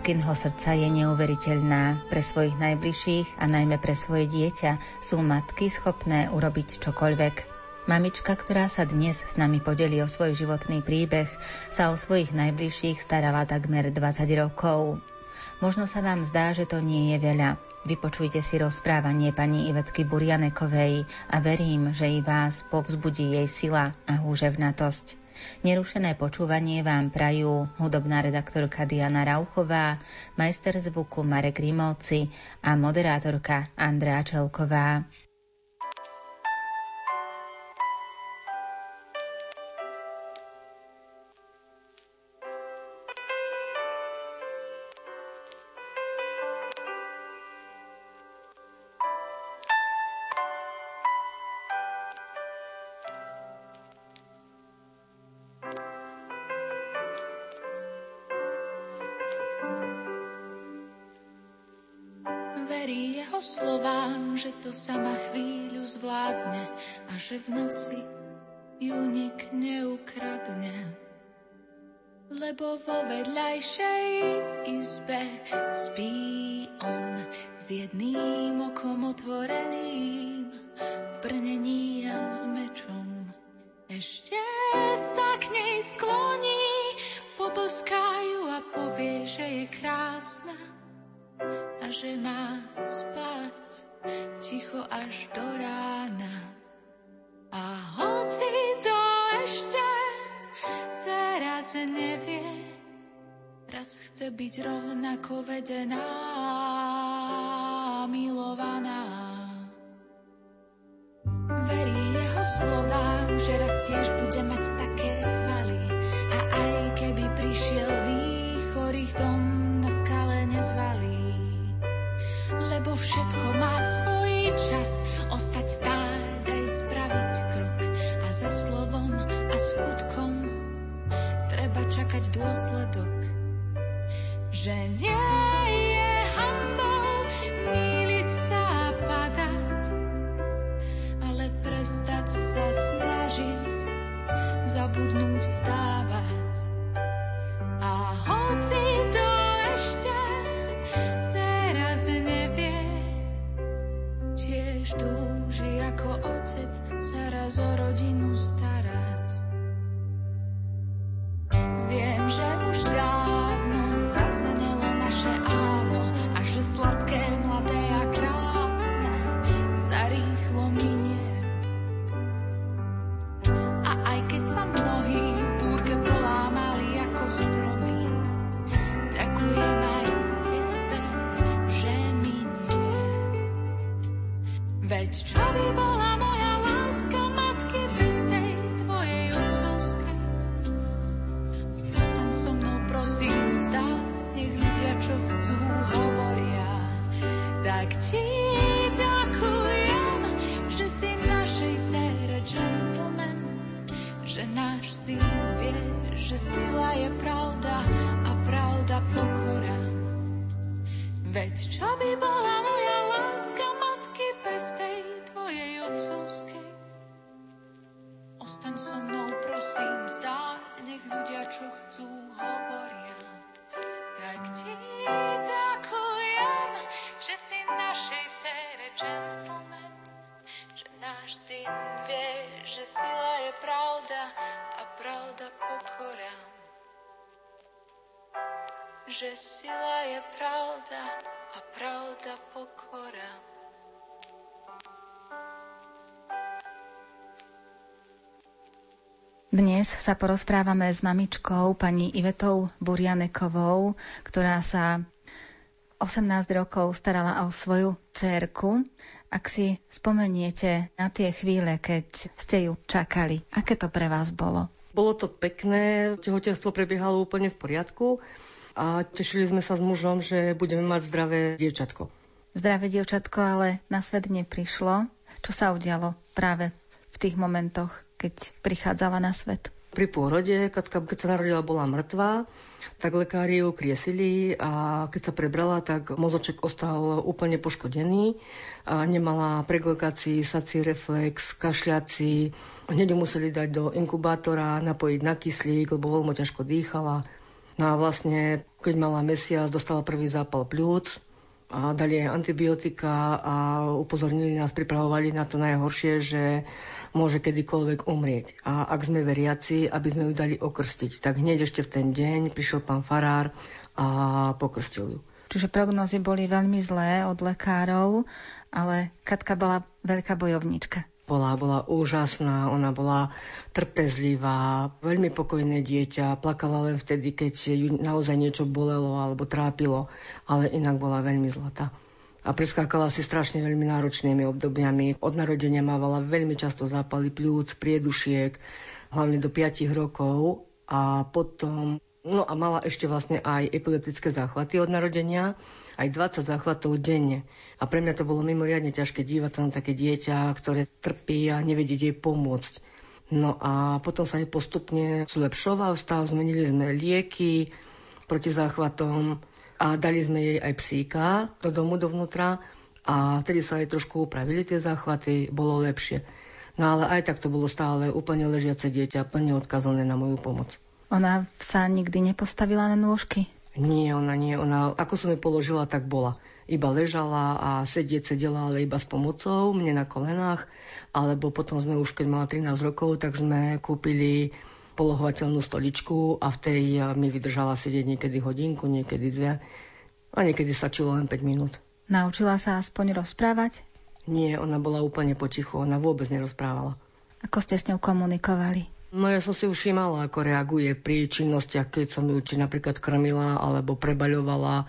Matkinho srdca je neuveriteľná. Pre svojich najbližších a najmä pre svoje dieťa sú matky schopné urobiť čokoľvek. Mamička, ktorá sa dnes s nami podeli o svoj životný príbeh, sa o svojich najbližších starala takmer 20 rokov. Možno sa vám zdá, že to nie je veľa. Vypočujte si rozprávanie pani Ivetky Burianekovej a verím, že i vás povzbudí jej sila a húževnatosť. Nerušené počúvanie vám prajú hudobná redaktorka Diana Rauchová, majster zvuku Marek Rimovci a moderátorka Andrea Čelková. Lebo vo vedľajšej izbe spí on s jedným okom otvoreným v brnení a s mečom. Ešte sa k nej skloní, poboskajú a povie, že je krásna a že má spať ticho až do rána. A hoci to ešte teraz nevie, raz chce byť rovnako vedená, milovaná. Verí jeho slovám, že raz tiež bude mať také svaly a aj keby prišiel výchor ich dom na skale nezvalí lebo všetko má svoj čas. Ostať stáť aj spraviť krok a za slovom a skutkom treba čakať dôsledok. Že nie je hambou míliť sa a padať, ale prestať sa snažiť, zabudnúť vzdávať. A hoci to ešte tiež túži ako otec sa raz o rodinu starať. Veď čo by bola moja láska Ostaň so mnou, prosím, stáť, nech ľudia, čo chcú, našej cére gentleman, že náš syn vie, že sila je pravda a pravda pokora. Že sila je pravda a pravda pokora. Dnes sa porozprávame s mamičkou pani Ivetou Burianekovou, ktorá sa 18 rokov starala o svoju dcerku Ak si spomeniete na tie chvíle, keď ste ju čakali, aké to pre vás bolo? Bolo to pekné, tehotenstvo prebiehalo úplne v poriadku a tešili sme sa s mužom, že budeme mať zdravé dievčatko. Zdravé dievčatko ale na svet neprišlo. Čo sa udialo práve v tých momentoch, keď prichádzala na svet? Pri pôrode, Katka, keď sa narodila, bola mŕtva, tak lekári ju kriesili a keď sa prebrala, tak mozoček ostal úplne poškodený. A nemala preglokácii, sací reflex, kašľací. Hneď ju museli dať do inkubátora, napojiť na kyslík, lebo veľmi ťažko dýchala. No a vlastne, keď mala mesiac, dostala prvý zápal pľúc a dali aj antibiotika a upozornili nás, pripravovali na to najhoršie, že môže kedykoľvek umrieť. A ak sme veriaci, aby sme ju dali okrstiť, tak hneď ešte v ten deň prišiel pán Farár a pokrstil ju. Čiže prognozy boli veľmi zlé od lekárov, ale Katka bola veľká bojovnička bola, bola úžasná, ona bola trpezlivá, veľmi pokojné dieťa, plakala len vtedy, keď ju naozaj niečo bolelo alebo trápilo, ale inak bola veľmi zlatá. A preskákala si strašne veľmi náročnými obdobiami. Od narodenia mávala veľmi často zápaly pľúc, priedušiek, hlavne do 5 rokov. A potom No a mala ešte vlastne aj epileptické záchvaty od narodenia, aj 20 záchvatov denne. A pre mňa to bolo mimoriadne ťažké dívať sa na také dieťa, ktoré trpí a nevedieť jej pomôcť. No a potom sa jej postupne zlepšoval stav, zmenili sme lieky proti záchvatom a dali sme jej aj psíka do domu dovnútra a vtedy sa aj trošku upravili tie záchvaty, bolo lepšie. No ale aj tak to bolo stále úplne ležiace dieťa, plne odkazané na moju pomoc. Ona sa nikdy nepostavila na nôžky? Nie, ona nie. Ona, ako som ju položila, tak bola. Iba ležala a sedieť sedela, ale iba s pomocou, mne na kolenách. Alebo potom sme už, keď mala 13 rokov, tak sme kúpili polohovateľnú stoličku a v tej mi vydržala sedieť niekedy hodinku, niekedy dve. A niekedy stačilo len 5 minút. Naučila sa aspoň rozprávať? Nie, ona bola úplne potichu, ona vôbec nerozprávala. Ako ste s ňou komunikovali? No ja som si už všímala, ako reaguje pri činnostiach, keď som ju či napríklad krmila alebo prebaľovala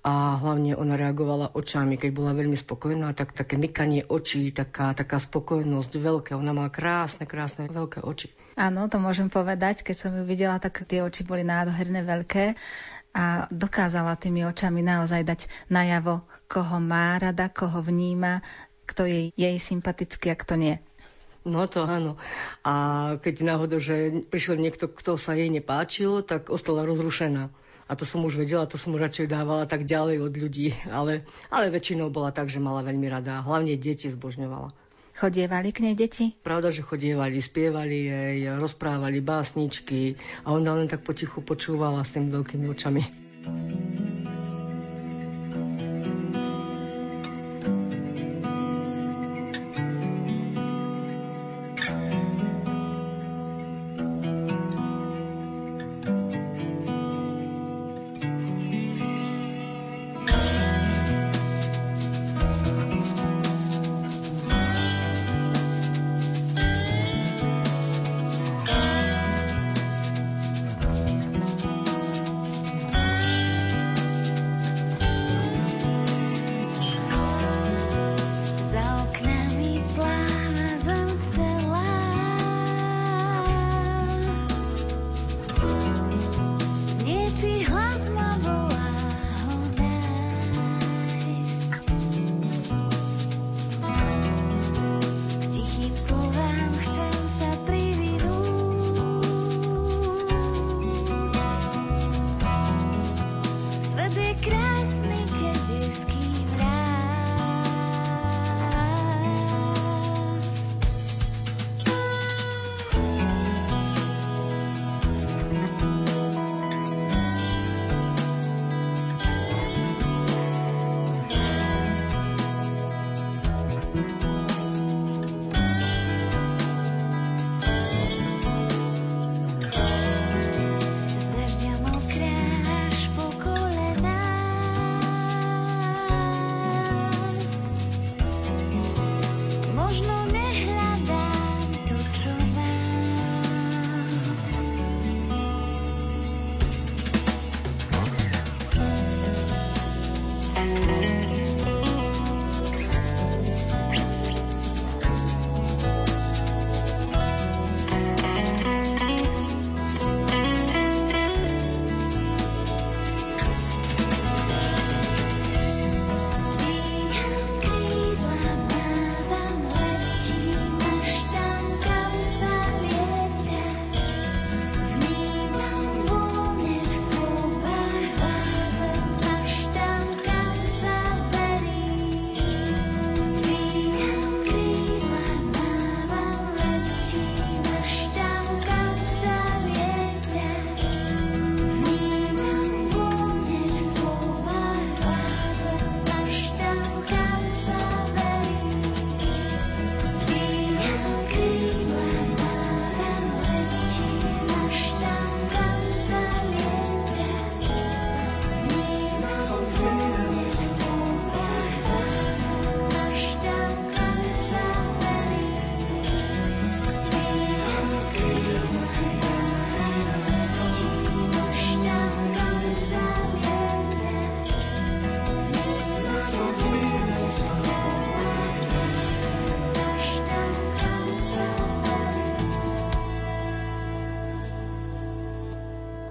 a hlavne ona reagovala očami. Keď bola veľmi spokojná, tak také mykanie očí, taká, taká spokojnosť veľké. Ona mala krásne, krásne veľké oči. Áno, to môžem povedať. Keď som ju videla, tak tie oči boli nádherné, veľké a dokázala tými očami naozaj dať najavo, koho má rada, koho vníma, kto je jej sympatický a kto nie. No to áno. A keď náhodou, že prišiel niekto, kto sa jej nepáčil, tak ostala rozrušená. A to som už vedela, to som radšej dávala tak ďalej od ľudí. Ale, ale väčšinou bola tak, že mala veľmi rada. Hlavne deti zbožňovala. Chodievali k nej deti? Pravda, že chodievali, spievali jej, rozprávali básničky a ona len tak potichu počúvala s tými veľkými očami.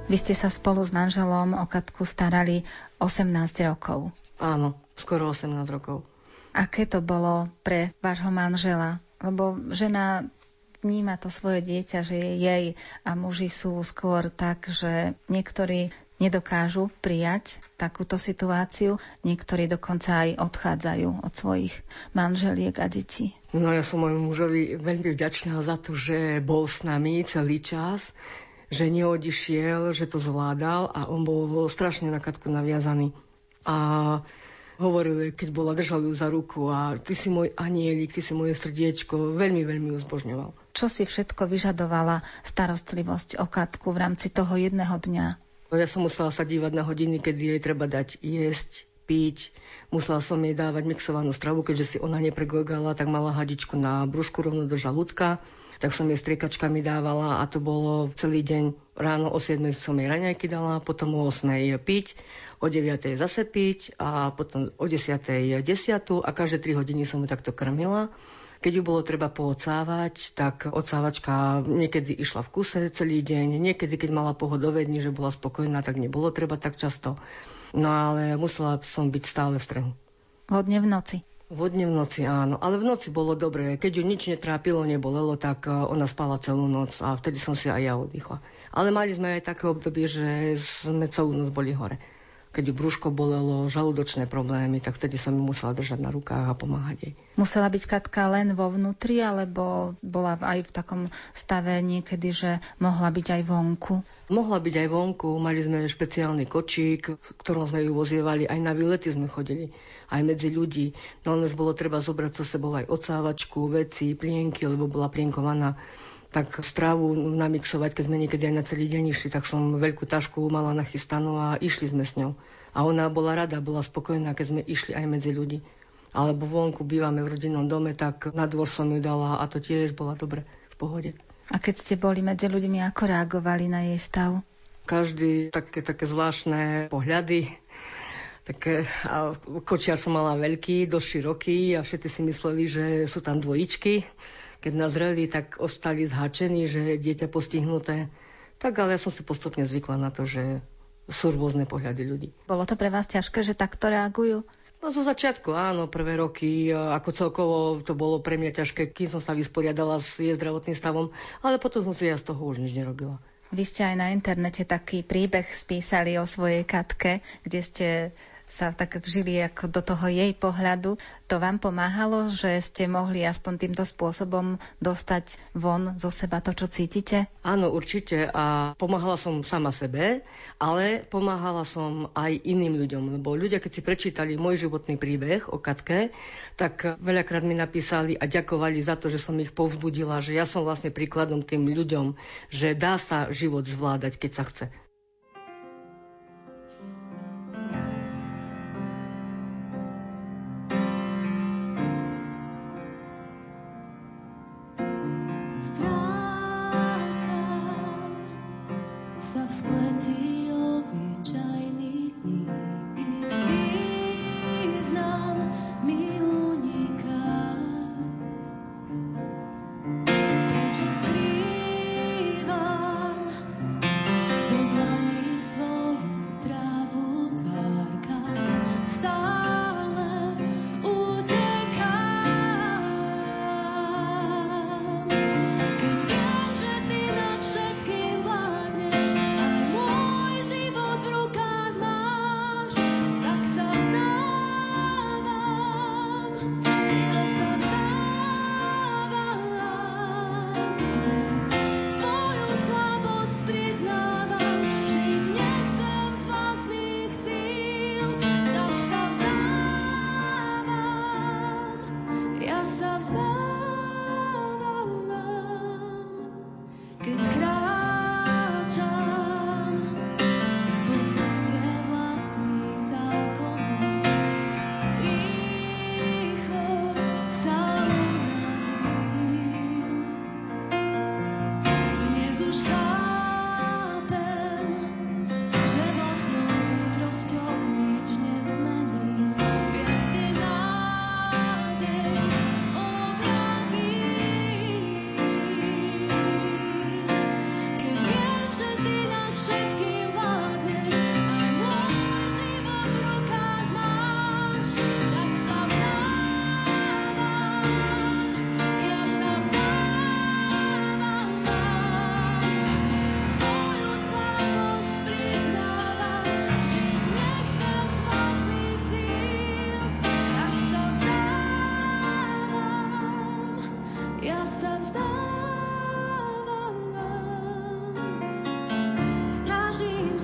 Vy ste sa spolu s manželom o Katku starali 18 rokov. Áno, skoro 18 rokov. Aké to bolo pre vášho manžela? Lebo žena vníma to svoje dieťa, že je jej a muži sú skôr tak, že niektorí nedokážu prijať takúto situáciu, niektorí dokonca aj odchádzajú od svojich manželiek a detí. No ja som môjmu mužovi veľmi vďačná za to, že bol s nami celý čas, že neodišiel, že to zvládal a on bol, strašne na katku naviazaný. A hovoril, keď bola, držal ju za ruku a ty si môj anielik, ty si moje srdiečko, veľmi, veľmi ju zbožňoval. Čo si všetko vyžadovala starostlivosť o Katku v rámci toho jedného dňa? Ja som musela sa dívať na hodiny, kedy jej treba dať jesť, piť. Musela som jej dávať mixovanú stravu, keďže si ona nepregogala, tak mala hadičku na brúšku rovno do žalúdka tak som jej striekačkami dávala a to bolo celý deň. Ráno o 7 som jej raňajky dala, potom o 8 piť, o 9 zase piť a potom o 10 desiatu a každé 3 hodiny som ju takto krmila. Keď ju bolo treba poocávať, tak ocávačka niekedy išla v kuse celý deň, niekedy, keď mala pohodové že bola spokojná, tak nebolo treba tak často. No ale musela som byť stále v strehu. Hodne v noci. Vodne v noci, áno. Ale v noci bolo dobré. Keď ju nič netrápilo, nebolelo, tak e, ona spala celú noc a vtedy som si aj ja oddychla. Ale mali sme aj také obdobie, že sme celú noc boli hore keď brúško bolelo, žalúdočné problémy, tak vtedy som ju musela držať na rukách a pomáhať jej. Musela byť Katka len vo vnútri, alebo bola aj v takom stave niekedy, že mohla byť aj vonku? Mohla byť aj vonku, mali sme špeciálny kočík, v ktorom sme ju vozievali, aj na výlety sme chodili, aj medzi ľudí. No už bolo treba zobrať so sebou aj ocávačku, veci, plienky, lebo bola plienkovaná tak stravu namixovať, keď sme niekedy aj na celý deň išli, tak som veľkú tašku mala nachystanú a išli sme s ňou. A ona bola rada, bola spokojná, keď sme išli aj medzi ľudí. Alebo vonku bývame v rodinnom dome, tak na dvor som ju dala a to tiež bola dobre, v pohode. A keď ste boli medzi ľuďmi, ako reagovali na jej stav? Každý také, také zvláštne pohľady. Také, a kočiar som mala veľký, dosť široký a všetci si mysleli, že sú tam dvojičky keď nazreli, tak ostali zhačení, že dieťa postihnuté. Tak ale ja som si postupne zvykla na to, že sú rôzne pohľady ľudí. Bolo to pre vás ťažké, že takto reagujú? No zo začiatku áno, prvé roky, ako celkovo to bolo pre mňa ťažké, kým som sa vysporiadala s jej zdravotným stavom, ale potom som si ja z toho už nič nerobila. Vy ste aj na internete taký príbeh spísali o svojej katke, kde ste sa tak vžili ako do toho jej pohľadu. To vám pomáhalo, že ste mohli aspoň týmto spôsobom dostať von zo seba to, čo cítite? Áno, určite. A pomáhala som sama sebe, ale pomáhala som aj iným ľuďom. Lebo ľudia, keď si prečítali môj životný príbeh o Katke, tak veľakrát mi napísali a ďakovali za to, že som ich povzbudila, že ja som vlastne príkladom tým ľuďom, že dá sa život zvládať, keď sa chce.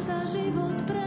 sa život pre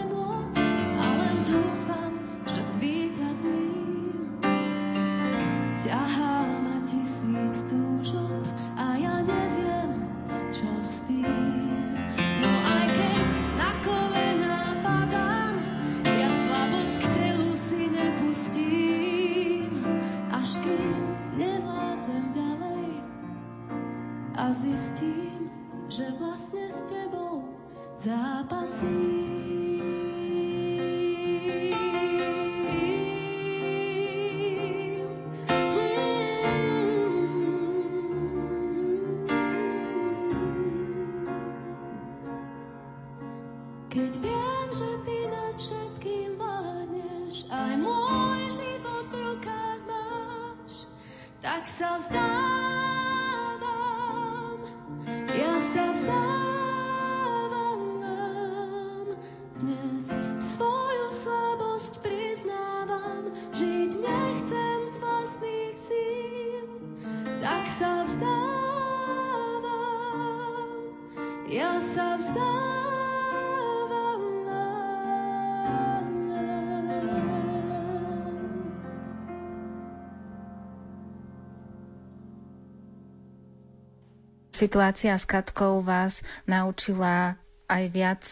Situácia s Katkou vás naučila aj viac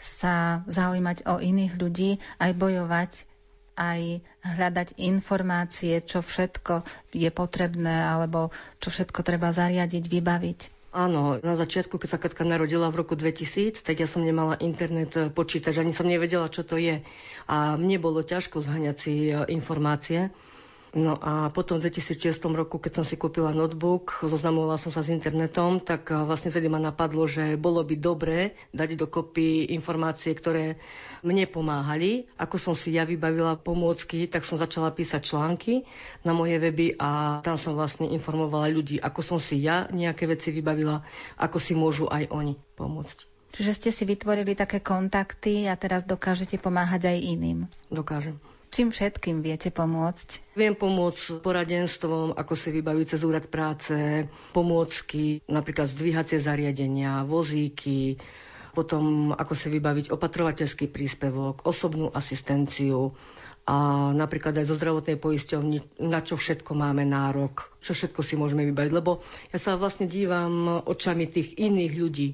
sa zaujímať o iných ľudí, aj bojovať, aj hľadať informácie, čo všetko je potrebné, alebo čo všetko treba zariadiť, vybaviť. Áno, na začiatku, keď sa Katka narodila v roku 2000, tak ja som nemala internet, eh, počítač, ani som nevedela, čo to je. A mne bolo ťažko zhaňať si eh, informácie. No a potom v 2006 roku, keď som si kúpila notebook, zoznamovala som sa s internetom, tak vlastne vtedy ma napadlo, že bolo by dobré dať dokopy informácie, ktoré mne pomáhali. Ako som si ja vybavila pomôcky, tak som začala písať články na moje weby a tam som vlastne informovala ľudí, ako som si ja nejaké veci vybavila, ako si môžu aj oni pomôcť. Čiže ste si vytvorili také kontakty a teraz dokážete pomáhať aj iným. Dokážem. Čím všetkým viete pomôcť? Viem pomôcť poradenstvom, ako si vybaviť cez úrad práce, pomôcky, napríklad zdvíhacie zariadenia, vozíky, potom ako si vybaviť opatrovateľský príspevok, osobnú asistenciu, a napríklad aj zo zdravotnej poisťovny, na čo všetko máme nárok, čo všetko si môžeme vybaviť. Lebo ja sa vlastne dívam očami tých iných ľudí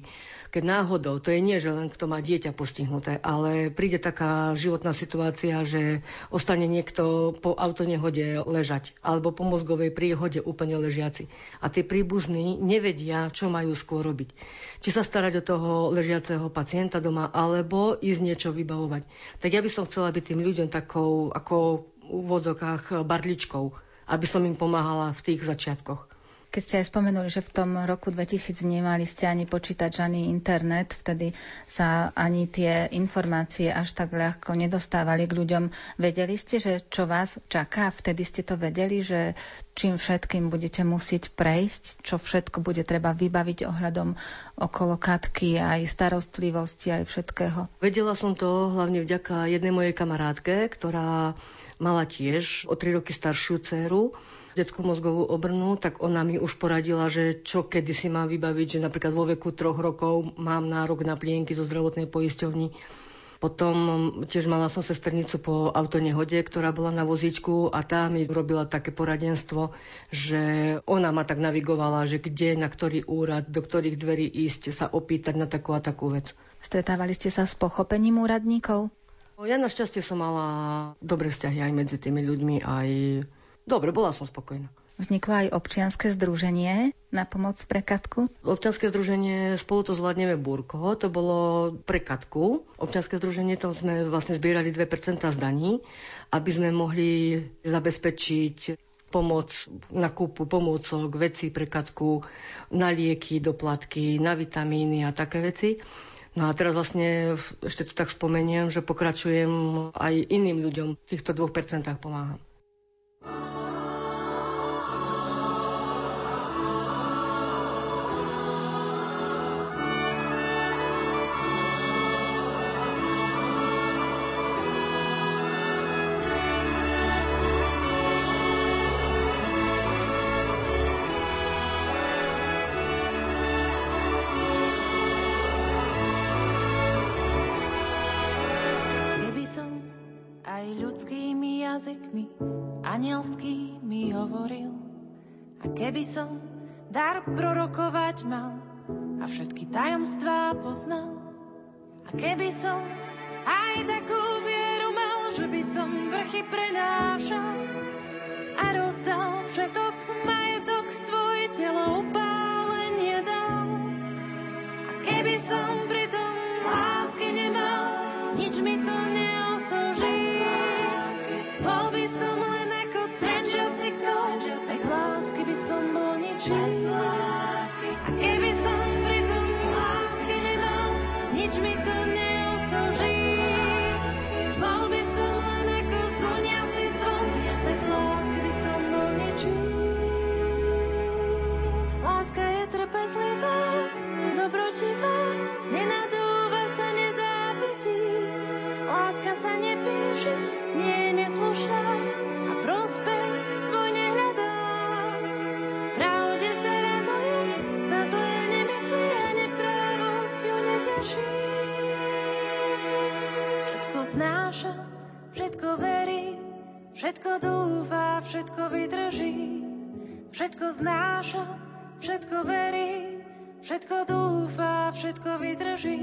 keď náhodou, to je nie, že len kto má dieťa postihnuté, ale príde taká životná situácia, že ostane niekto po autonehode ležať alebo po mozgovej príhode úplne ležiaci. A tí príbuzní nevedia, čo majú skôr robiť. Či sa starať o toho ležiaceho pacienta doma, alebo ísť niečo vybavovať. Tak ja by som chcela byť tým ľuďom takou, ako v úvodzokách barličkou, aby som im pomáhala v tých začiatkoch. Keď ste aj spomenuli, že v tom roku 2000 nemali ste ani počítač, ani internet, vtedy sa ani tie informácie až tak ľahko nedostávali k ľuďom. Vedeli ste, že čo vás čaká? Vtedy ste to vedeli, že čím všetkým budete musieť prejsť, čo všetko bude treba vybaviť ohľadom okolo katky, aj starostlivosti, aj všetkého? Vedela som to hlavne vďaka jednej mojej kamarátke, ktorá mala tiež o tri roky staršiu dceru detskú mozgovú obrnu, tak ona mi už poradila, že čo kedy si mám vybaviť, že napríklad vo veku troch rokov mám nárok na plienky zo zdravotnej poisťovni. Potom tiež mala som sestrnicu po autonehode, ktorá bola na vozíčku a tá mi robila také poradenstvo, že ona ma tak navigovala, že kde, na ktorý úrad, do ktorých dverí ísť, sa opýtať na takú a takú vec. Stretávali ste sa s pochopením úradníkov? Ja našťastie som mala dobré vzťahy aj medzi tými ľuďmi, aj Dobre, bola som spokojná. Vzniklo aj občianske združenie na pomoc pre Katku? Občianske združenie spolu to zvládneme Búrko, to bolo pre Katku. Občianske združenie, to sme vlastne zbierali 2% z daní, aby sme mohli zabezpečiť pomoc na kúpu pomôcok, veci pre Katku, na lieky, doplatky, na vitamíny a také veci. No a teraz vlastne ešte to tak spomeniem, že pokračujem aj iným ľuďom v týchto 2% pomáham. mi anielsky mi hovoril. A keby som dar prorokovať mal a všetky tajomstvá poznal, a keby som aj takú vieru mal, že by som vrchy prenášal a rozdal všetok majetok svoj telo upálenie dal. A keby som pri Just Všetko dúfa, všetko vydrží, všetko znáša, všetko verí, všetko dúfa, všetko vydrží,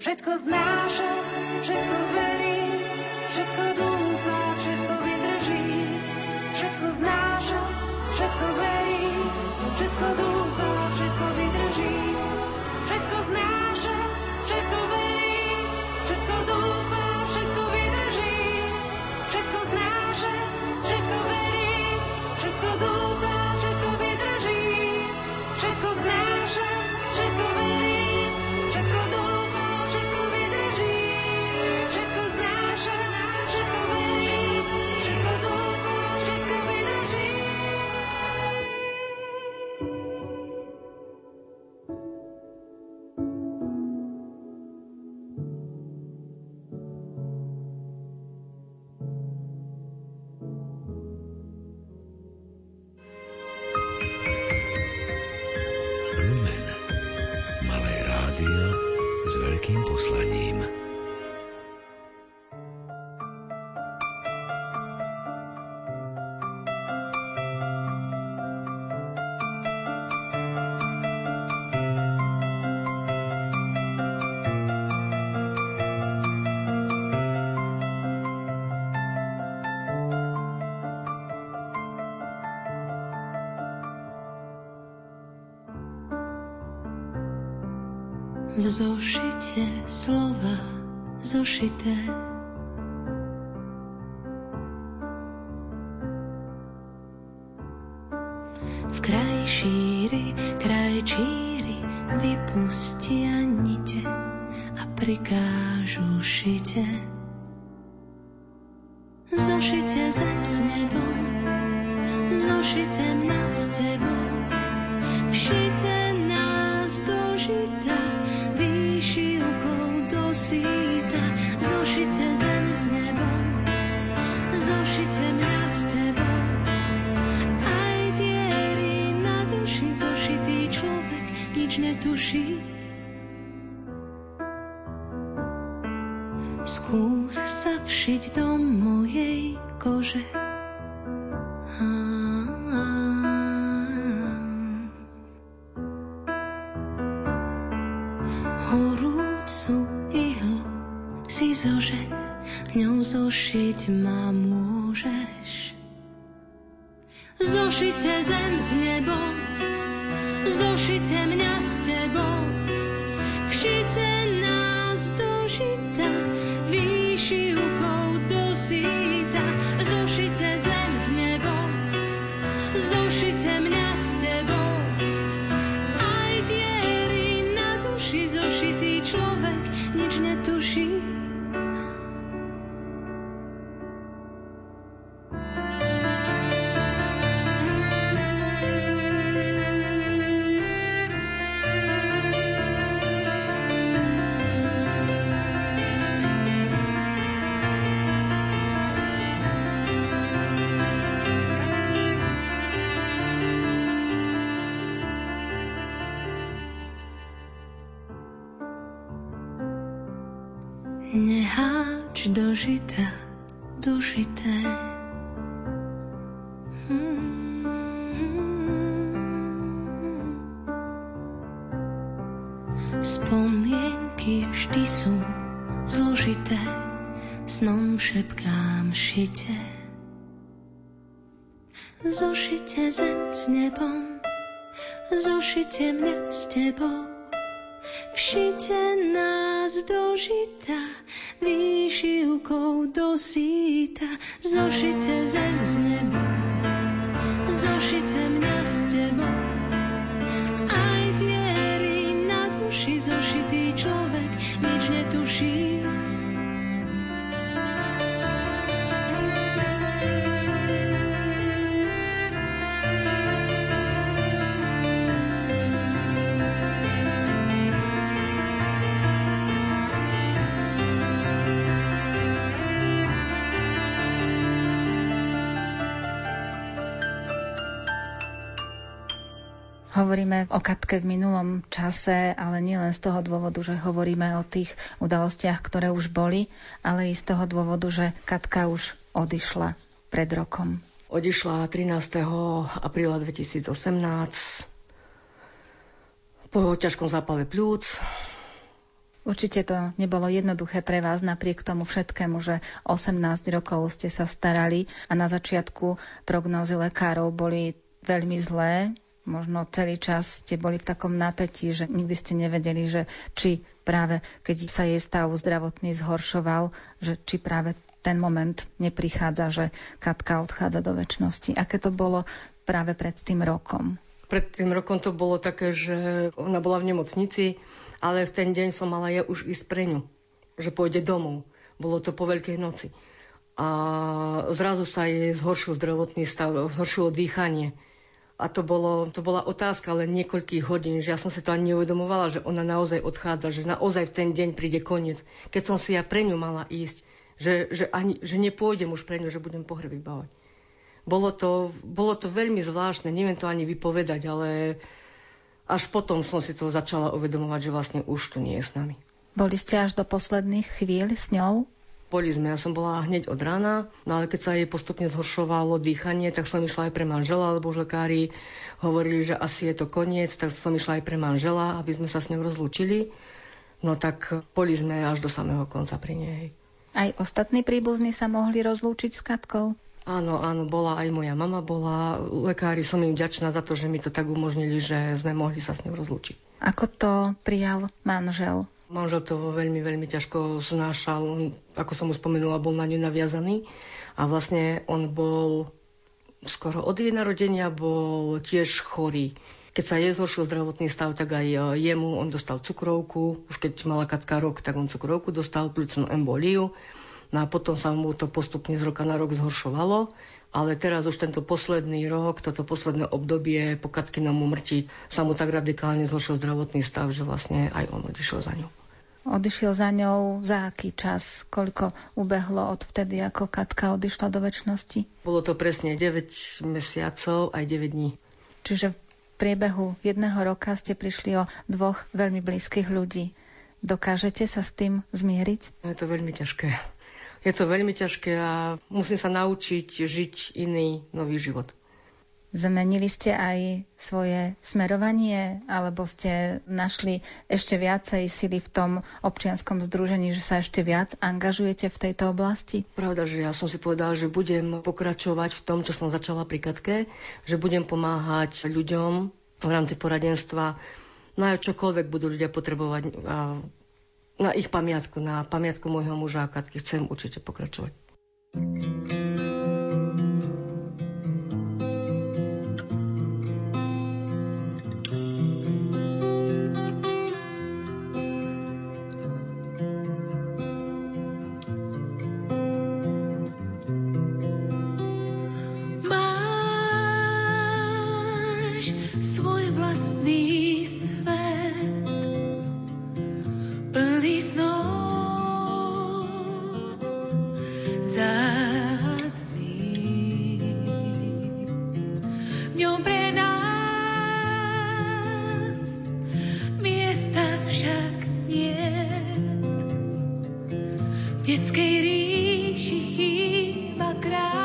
všetko znáša, všetko verí, všetko dúfa, všetko vydrží, všetko znáša, všetko verí, všetko dúfa, všetko vydrží. veľkým poslaním. dožité, dožité. Spomienky vždy sú zložité, snom šepkám šite. Zošite zem s nebom, zošite mne s tebou. Všite nás do žita, výšivkou do síta. Zošite zem s nebom, zošite mňa s tebou. Aj diery na duši zošitý človek nič netuší. Hovoríme o Katke v minulom čase, ale nielen z toho dôvodu, že hovoríme o tých udalostiach, ktoré už boli, ale i z toho dôvodu, že Katka už odišla pred rokom. Odišla 13. apríla 2018 po ťažkom zápale pľúc. Určite to nebolo jednoduché pre vás, napriek tomu všetkému, že 18 rokov ste sa starali a na začiatku prognózy lekárov boli veľmi zlé, možno celý čas ste boli v takom napätí, že nikdy ste nevedeli, že či práve keď sa jej stav zdravotný zhoršoval, že či práve ten moment neprichádza, že Katka odchádza do väčšnosti. Aké to bolo práve pred tým rokom? Pred tým rokom to bolo také, že ona bola v nemocnici, ale v ten deň som mala ja už ísť pre ňu, že pôjde domov. Bolo to po Veľkej noci. A zrazu sa jej zhoršil zdravotný stav, zhoršilo dýchanie a to, bolo, to bola otázka len niekoľkých hodín, že ja som si to ani neuvedomovala, že ona naozaj odchádza, že naozaj v ten deň príde koniec. Keď som si ja pre ňu mala ísť, že, že, ani, že nepôjdem už pre ňu, že budem pohreb vybávať. Bolo to, bolo to veľmi zvláštne, neviem to ani vypovedať, ale až potom som si to začala uvedomovať, že vlastne už tu nie je s nami. Boli ste až do posledných chvíľ s ňou? Boli sme, ja som bola hneď od rána, no ale keď sa jej postupne zhoršovalo dýchanie, tak som išla aj pre manžela, lebo už lekári hovorili, že asi je to koniec, tak som išla aj pre manžela, aby sme sa s ňou rozlúčili. No tak boli sme až do samého konca pri nej. Aj ostatní príbuzní sa mohli rozlúčiť s Katkou? Áno, áno, bola aj moja mama, bola. Lekári som im vďačná za to, že mi to tak umožnili, že sme mohli sa s ňou rozlúčiť. Ako to prijal manžel? Manžel to veľmi, veľmi ťažko znášal. Ako som už spomenula, bol na ňu naviazaný. A vlastne on bol skoro od jej narodenia bol tiež chorý. Keď sa jej zhoršil zdravotný stav, tak aj e, jemu on dostal cukrovku. Už keď mala Katka rok, tak on cukrovku dostal, pľúcnú emboliu. No a potom sa mu to postupne z roka na rok zhoršovalo. Ale teraz už tento posledný rok, toto posledné obdobie po Katkinom umrtí sa mu tak radikálne zhoršil zdravotný stav, že vlastne aj on odišiel za ňou. Odišiel za ňou za aký čas? Koľko ubehlo od vtedy, ako Katka odišla do väčšnosti? Bolo to presne 9 mesiacov aj 9 dní. Čiže v priebehu jedného roka ste prišli o dvoch veľmi blízkych ľudí. Dokážete sa s tým zmieriť? Je to veľmi ťažké. Je to veľmi ťažké a musím sa naučiť žiť iný nový život. Zmenili ste aj svoje smerovanie, alebo ste našli ešte viacej sily v tom občianskom združení, že sa ešte viac angažujete v tejto oblasti? Pravda, že ja som si povedala, že budem pokračovať v tom, čo som začala pri Katke, že budem pomáhať ľuďom v rámci poradenstva, na čokoľvek budú ľudia potrebovať a na ich pamiatku, na pamiatku môjho muža a Katky chcem určite pokračovať. thank you detskej ríši chýba kráľ.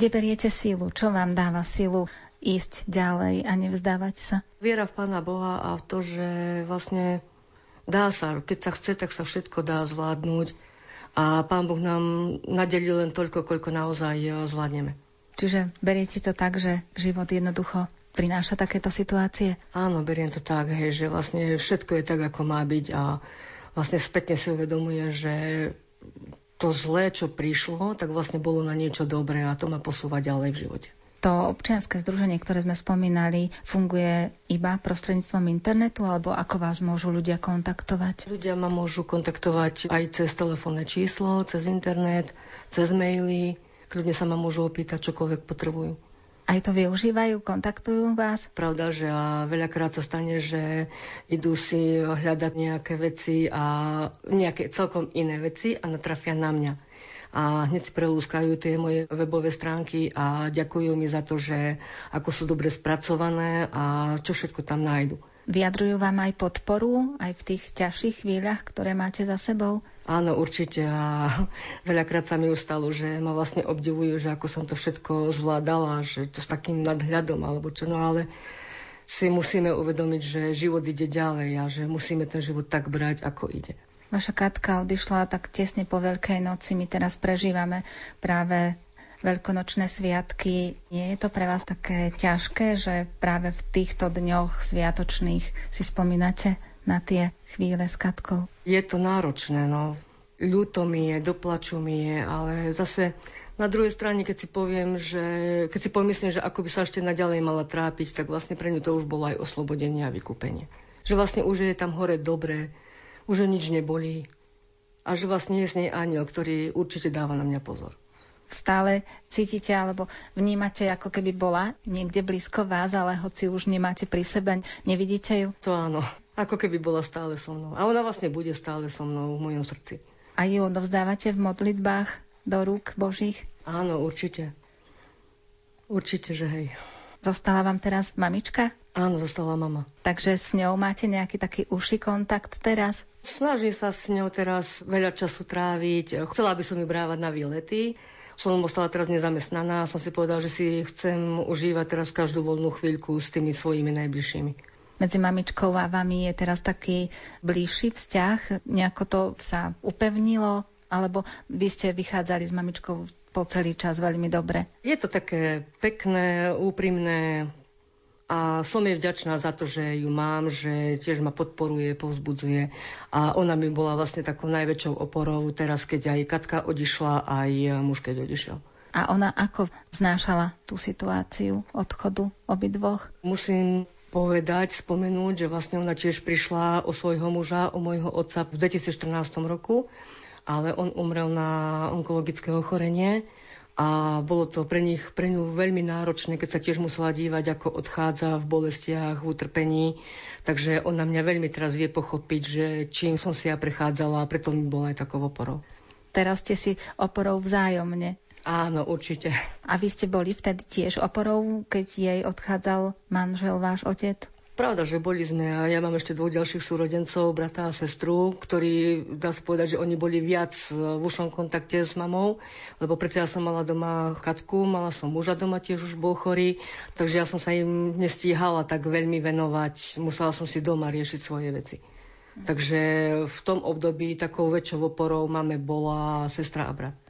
Kde beriete silu? Čo vám dáva silu ísť ďalej a nevzdávať sa? Viera v Pána Boha a v to, že vlastne dá sa, keď sa chce, tak sa všetko dá zvládnuť. A Pán Boh nám nadelil len toľko, koľko naozaj eh, zvládneme. Čiže beriete to tak, že život jednoducho prináša takéto situácie? Áno, beriem to tak, hej, že vlastne všetko je tak, ako má byť a vlastne spätne si uvedomuje, že to zlé, čo prišlo, tak vlastne bolo na niečo dobré a to ma posúva ďalej v živote. To občianske združenie, ktoré sme spomínali, funguje iba prostredníctvom internetu, alebo ako vás môžu ľudia kontaktovať? Ľudia ma môžu kontaktovať aj cez telefónne číslo, cez internet, cez maily. Kľudne sa ma môžu opýtať, čokoľvek potrebujú. Aj to využívajú, kontaktujú vás? Pravda, že a veľakrát sa stane, že idú si hľadať nejaké veci a nejaké celkom iné veci a natrafia na mňa. A hneď si prelúskajú tie moje webové stránky a ďakujú mi za to, že ako sú dobre spracované a čo všetko tam nájdu. Vyjadrujú vám aj podporu, aj v tých ťažších chvíľach, ktoré máte za sebou? Áno, určite. A veľakrát sa mi už stalo, že ma vlastne obdivujú, že ako som to všetko zvládala, že to s takým nadhľadom, alebo čo. No ale si musíme uvedomiť, že život ide ďalej a že musíme ten život tak brať, ako ide. Vaša Katka odišla tak tesne po Veľkej noci. My teraz prežívame práve veľkonočné sviatky. Nie je to pre vás také ťažké, že práve v týchto dňoch sviatočných si spomínate na tie chvíle s Katkou? Je to náročné, no. Ľúto mi je, doplaču mi je, ale zase na druhej strane, keď si poviem, že keď si pomyslím, že ako by sa ešte naďalej mala trápiť, tak vlastne pre ňu to už bolo aj oslobodenie a vykúpenie. Že vlastne už je tam hore dobre, už nič nebolí a že vlastne je s nej aniel, ktorý určite dáva na mňa pozor. Stále cítite alebo vnímate, ako keby bola niekde blízko vás, ale hoci už nemáte pri sebe, nevidíte ju? To áno, ako keby bola stále so mnou. A ona vlastne bude stále so mnou v mojom srdci. A ju odovzdávate v modlitbách do rúk Božích? Áno, určite. Určite, že hej. Zostala vám teraz mamička? Áno, zostala mama. Takže s ňou máte nejaký taký uši kontakt teraz? Snažím sa s ňou teraz veľa času tráviť. Chcela by som ju brávať na výlety. Som ostala teraz nezamestnaná a som si povedala, že si chcem užívať teraz každú voľnú chvíľku s tými svojimi najbližšími. Medzi mamičkou a vami je teraz taký bližší vzťah? Nejako to sa upevnilo? Alebo vy ste vychádzali s mamičkou po celý čas veľmi dobre? Je to také pekné, úprimné a som jej vďačná za to, že ju mám, že tiež ma podporuje, povzbudzuje a ona mi bola vlastne takou najväčšou oporou teraz, keď aj Katka odišla, aj muž keď odišiel. A ona ako znášala tú situáciu odchodu obidvoch? Musím povedať, spomenúť, že vlastne ona tiež prišla o svojho muža, o môjho otca v 2014 roku, ale on umrel na onkologické ochorenie a bolo to pre nich, pre ňu veľmi náročné, keď sa tiež musela dívať, ako odchádza v bolestiach, v utrpení. Takže ona mňa veľmi teraz vie pochopiť, že čím som si ja prechádzala, preto mi bola aj takou oporou. Teraz ste si oporou vzájomne. Áno, určite. A vy ste boli vtedy tiež oporou, keď jej odchádzal manžel, váš otec? Pravda, že boli sme a ja mám ešte dvoch ďalších súrodencov, brata a sestru, ktorí, dá sa povedať, že oni boli viac v ušom kontakte s mamou, lebo predsa ja som mala doma Katku, mala som muža doma, tiež už bol chorý, takže ja som sa im nestíhala tak veľmi venovať, musela som si doma riešiť svoje veci. Takže v tom období takou väčšou oporou máme bola sestra a brat.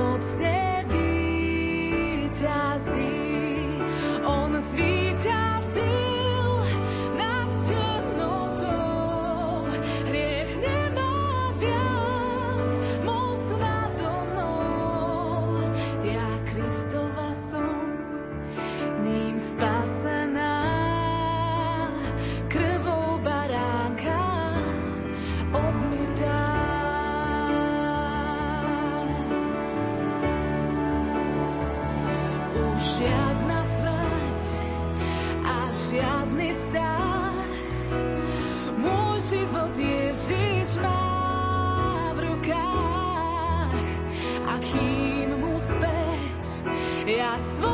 žiadna smrť a žiadny strach. Môj život Ježiš má v rukách a kým mu späť ja svoj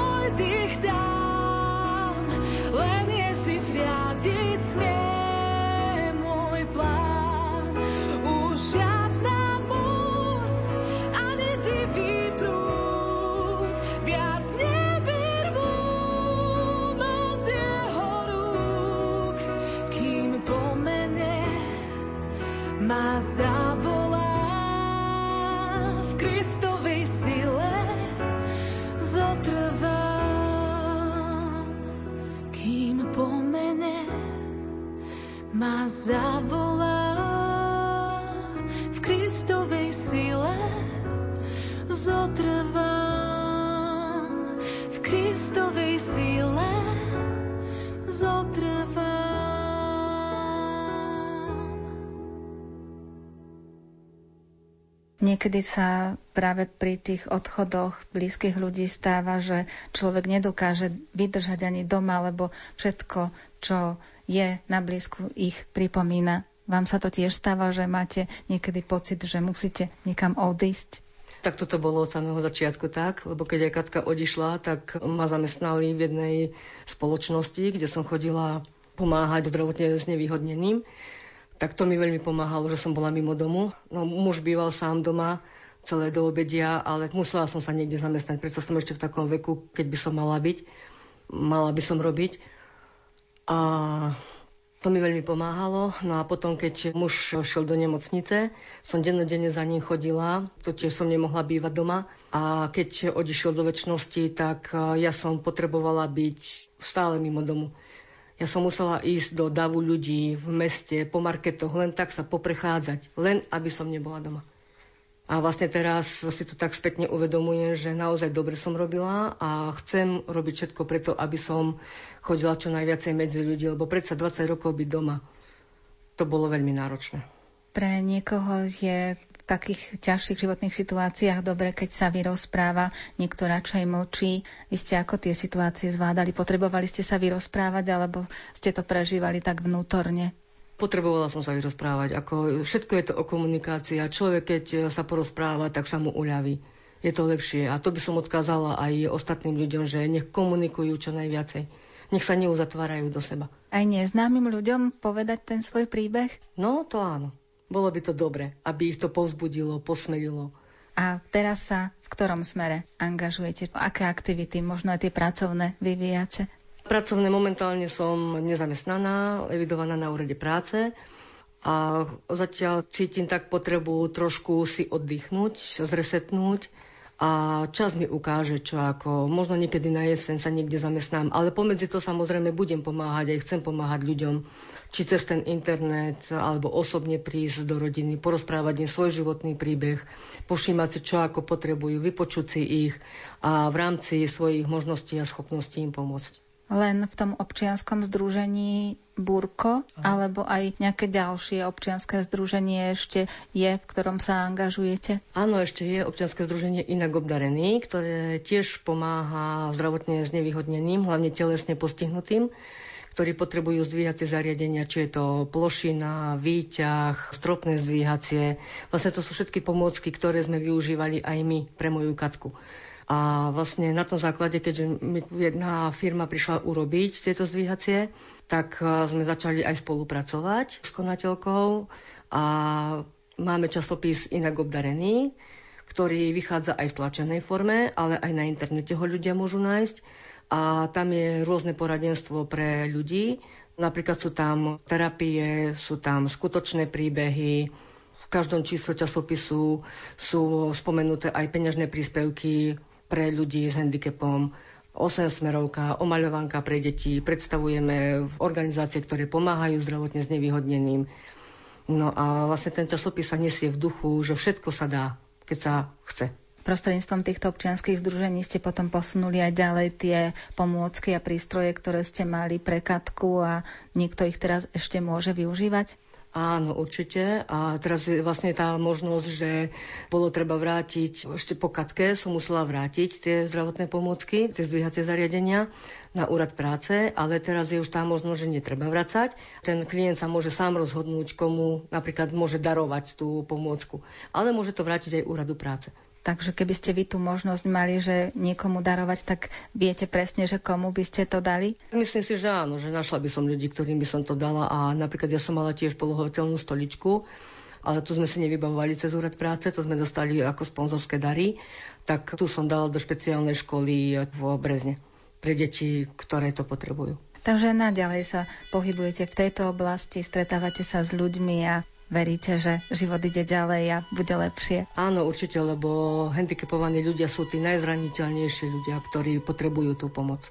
Niekedy sa práve pri tých odchodoch blízkych ľudí stáva, že človek nedokáže vydržať ani doma, lebo všetko, čo je na blízku, ich pripomína. Vám sa to tiež stáva, že máte niekedy pocit, že musíte niekam odísť? Tak toto bolo od samého začiatku tak, lebo keď aj Katka odišla, tak ma zamestnali v jednej spoločnosti, kde som chodila pomáhať zdravotne znevýhodneným tak to mi veľmi pomáhalo, že som bola mimo domu. No, muž býval sám doma celé do obedia, ale musela som sa niekde zamestnať, preto som ešte v takom veku, keď by som mala byť, mala by som robiť. A to mi veľmi pomáhalo. No a potom, keď muž šiel do nemocnice, som dennodenne za ním chodila, to som nemohla bývať doma. A keď odišiel do väčšnosti, tak ja som potrebovala byť stále mimo domu. Ja som musela ísť do davu ľudí v meste, po marketoch, len tak sa poprechádzať, len aby som nebola doma. A vlastne teraz si to tak spätne uvedomujem, že naozaj dobre som robila a chcem robiť všetko preto, aby som chodila čo najviacej medzi ľudí, lebo predsa 20 rokov byť doma, to bolo veľmi náročné. Pre niekoho je takých ťažších životných situáciách dobre, keď sa vyrozpráva, niekto radšej mlčí. Vy ste ako tie situácie zvládali? Potrebovali ste sa vyrozprávať, alebo ste to prežívali tak vnútorne? Potrebovala som sa vyrozprávať. Ako, všetko je to o komunikácii a človek, keď sa porozpráva, tak sa mu uľaví. Je to lepšie. A to by som odkázala aj ostatným ľuďom, že nech komunikujú čo najviacej. Nech sa neuzatvárajú do seba. Aj neznámym ľuďom povedať ten svoj príbeh? No, to áno. Bolo by to dobre, aby ich to povzbudilo, posmelilo. A teraz sa v ktorom smere angažujete? Aké aktivity, možno aj tie pracovné, vyvíjate? Pracovne momentálne som nezamestnaná, evidovaná na úrade práce a zatiaľ cítim tak potrebu trošku si oddychnúť, zresetnúť a čas mi ukáže, čo ako. Možno niekedy na jeseň sa niekde zamestnám, ale pomedzi to samozrejme budem pomáhať, aj chcem pomáhať ľuďom, či cez ten internet, alebo osobne prísť do rodiny, porozprávať im svoj životný príbeh, pošímať si, čo ako potrebujú, vypočuť si ich a v rámci svojich možností a schopností im pomôcť len v tom občianskom združení Burko, alebo aj nejaké ďalšie občianské združenie ešte je, v ktorom sa angažujete? Áno, ešte je občianske združenie Inak obdarený, ktoré tiež pomáha zdravotne znevýhodneným, hlavne telesne postihnutým ktorí potrebujú zdvíhacie zariadenia, či je to plošina, výťah, stropné zdvíhacie. Vlastne to sú všetky pomôcky, ktoré sme využívali aj my pre moju katku. A vlastne na tom základe, keďže mi jedna firma prišla urobiť tieto zdvíhacie, tak e, sme začali aj spolupracovať s konateľkou a máme časopis Inak obdarený, ktorý vychádza aj v tlačenej forme, ale aj na internete ho ľudia môžu nájsť. A tam je rôzne poradenstvo pre ľudí. Napríklad sú tam terapie, sú tam skutočné príbehy, v každom čísle časopisu sú spomenuté aj peňažné príspevky pre ľudí s handicapom, 8 smerovka, omaľovanka pre deti, predstavujeme organizácie, ktoré pomáhajú zdravotne znevýhodneným. No a vlastne ten časopis sa nesie v duchu, že všetko sa dá, keď sa chce. Prostredníctvom týchto občianských združení ste potom posunuli aj ďalej tie pomôcky a prístroje, ktoré ste mali pre Katku a niekto ich teraz ešte môže využívať? Áno, určite. A teraz je vlastne tá možnosť, že bolo treba vrátiť, ešte po katke som musela vrátiť tie zdravotné pomôcky, tie zdvíhacie zariadenia na úrad práce, ale teraz je už tá možnosť, že netreba vrácať. Ten klient sa môže sám rozhodnúť, komu napríklad môže darovať tú pomôcku, ale môže to vrátiť aj úradu práce. Takže keby ste vy tú možnosť mali, že niekomu darovať, tak viete presne, že komu by ste to dali? Myslím si, že áno, že našla by som ľudí, ktorým by som to dala a napríklad ja som mala tiež polohovateľnú stoličku, ale tu sme si nevybavovali cez úrad práce, to sme dostali ako sponzorské dary, tak tu som dala do špeciálnej školy v Brezne pre deti, ktoré to potrebujú. Takže naďalej sa pohybujete v tejto oblasti, stretávate sa s ľuďmi a veríte, že život ide ďalej a bude lepšie? Áno, určite, lebo handicapovaní ľudia sú tí najzraniteľnejší ľudia, ktorí potrebujú tú pomoc.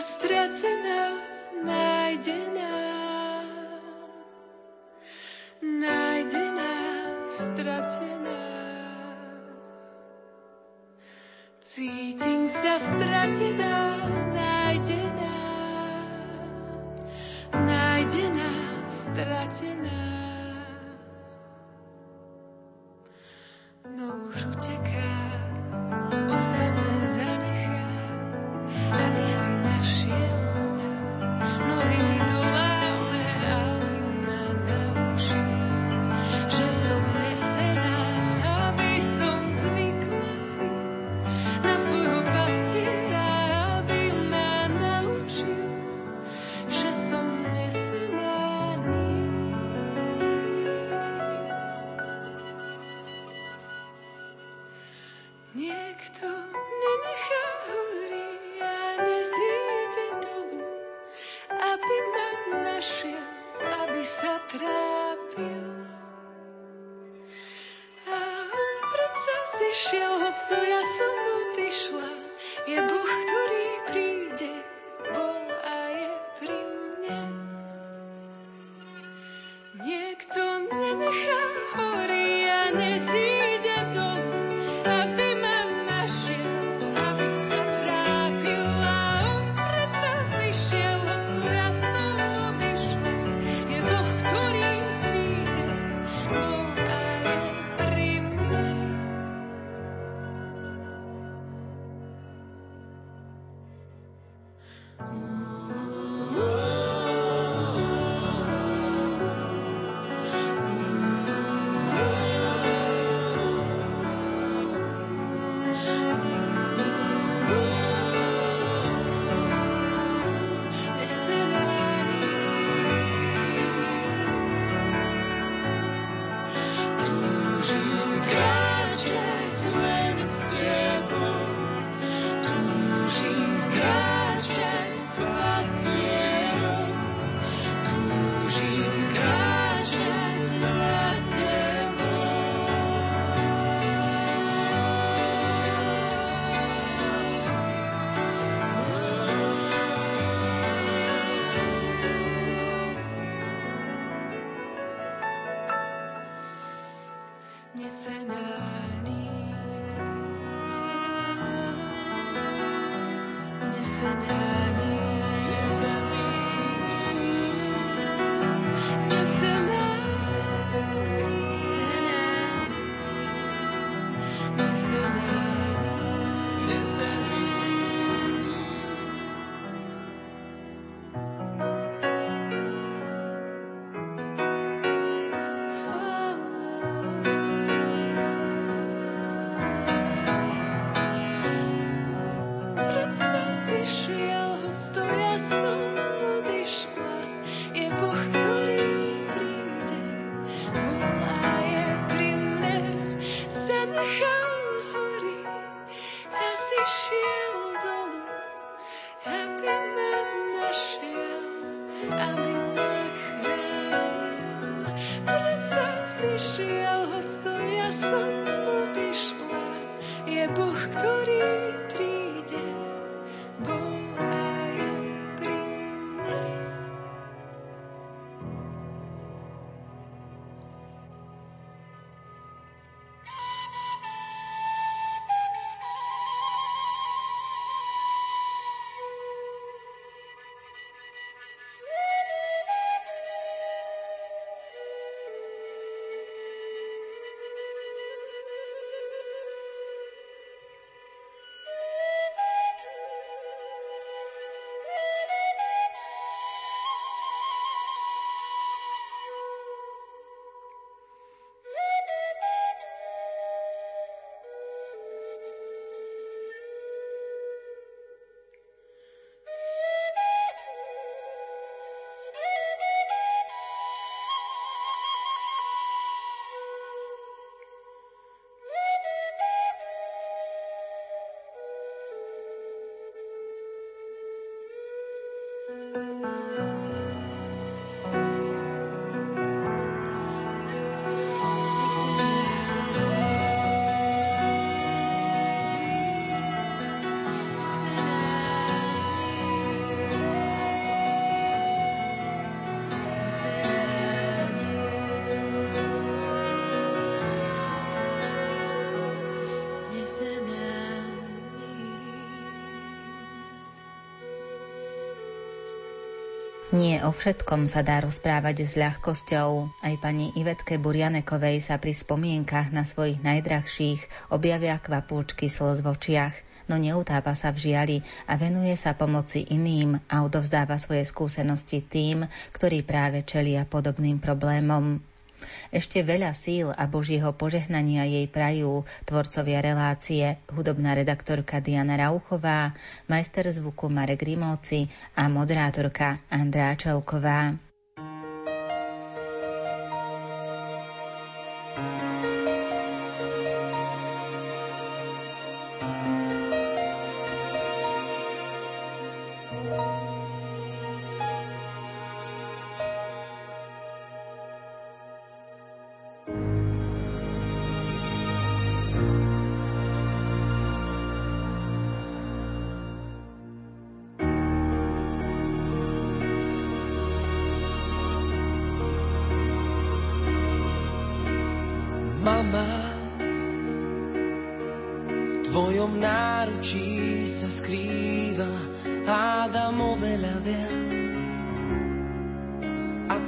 сестря, це Niekto nenechá húry a nezíde dolu, aby ma našiel, aby sa trápil. A on predsa zišiel, hoď to ja som odišla, je Boh, ktorý Nie o všetkom sa dá rozprávať s ľahkosťou. Aj pani Ivetke Burianekovej sa pri spomienkach na svojich najdrahších objavia kvapúčky slz v očiach, no neutápa sa v žiali a venuje sa pomoci iným a odovzdáva svoje skúsenosti tým, ktorí práve čelia podobným problémom. Ešte veľa síl a Božieho požehnania jej prajú tvorcovia relácie, hudobná redaktorka Diana Rauchová, majster zvuku Marek Rimóci a moderátorka Andrá Čelková.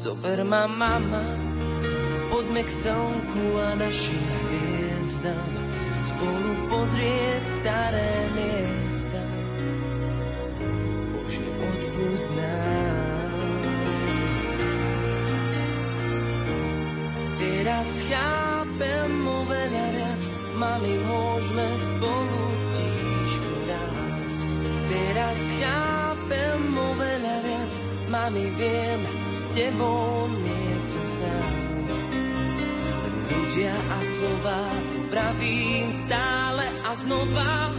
Zober ma mama, poďme k slnku a našim hviezdam, spolu pozrieť staré miesta. Bože, nám. Teraz chápem oveľa viac, mami, môžeme spolu tížko rásť. Teraz chápem oveľa viac, mami, viem, tebou nie som sám. Ľudia a slova, tu pravím stále a znova.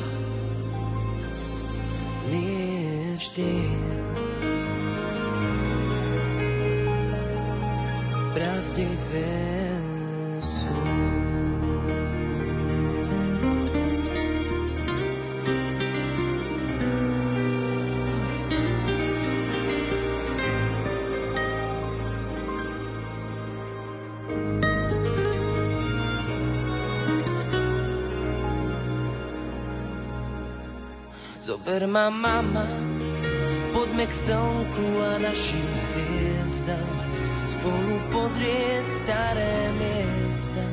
Nie vždy. Zober ma mama, poďme k slnku a našim hviezdam, spolu pozrieť staré miesta.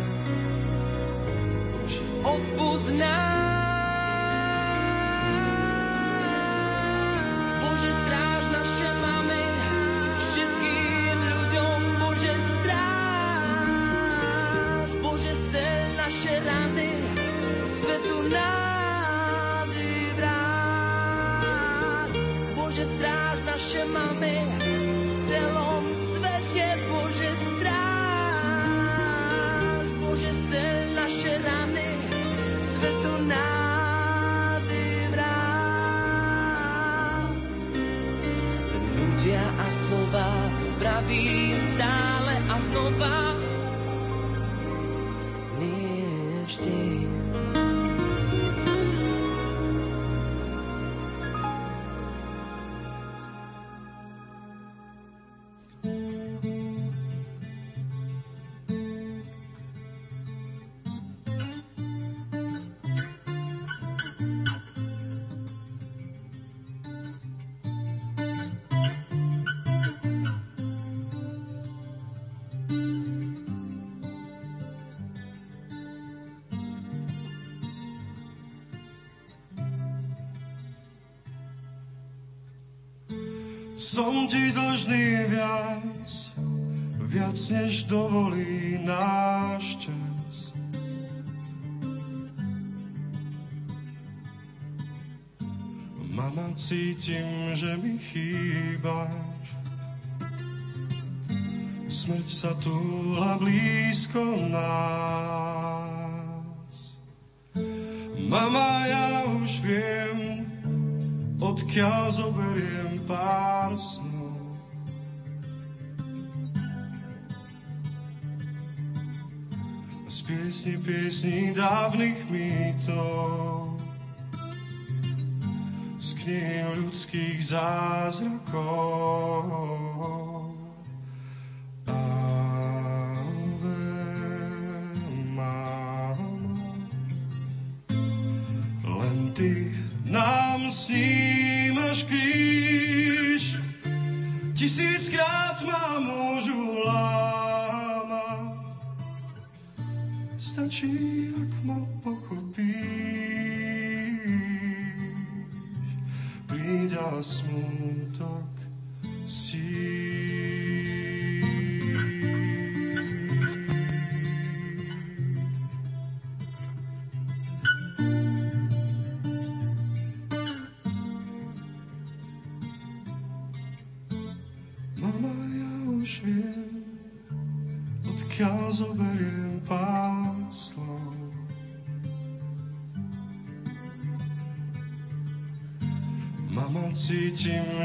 Bože, odpúsť Bože, naše máme, celom svete, Bože, stráž. Bože, stel naše rany, svetu vráť. Ľudia a slova, tu pravím stále a znova. Som ti dlžný viac, viac než dovolí náš čas. Mama, cítim, že mi chýbaš. Smrť sa túla blízko nás. Mama, ja už viem, od odkiaľ zoberiem pár snov. Z piesni piesní dávnych mýtov, z knihy ľudských zázrakov. Stačí, ak ma pochopíš. Príď a smutok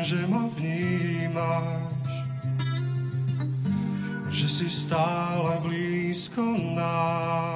že ma vnímaš, že si stále blízko nás.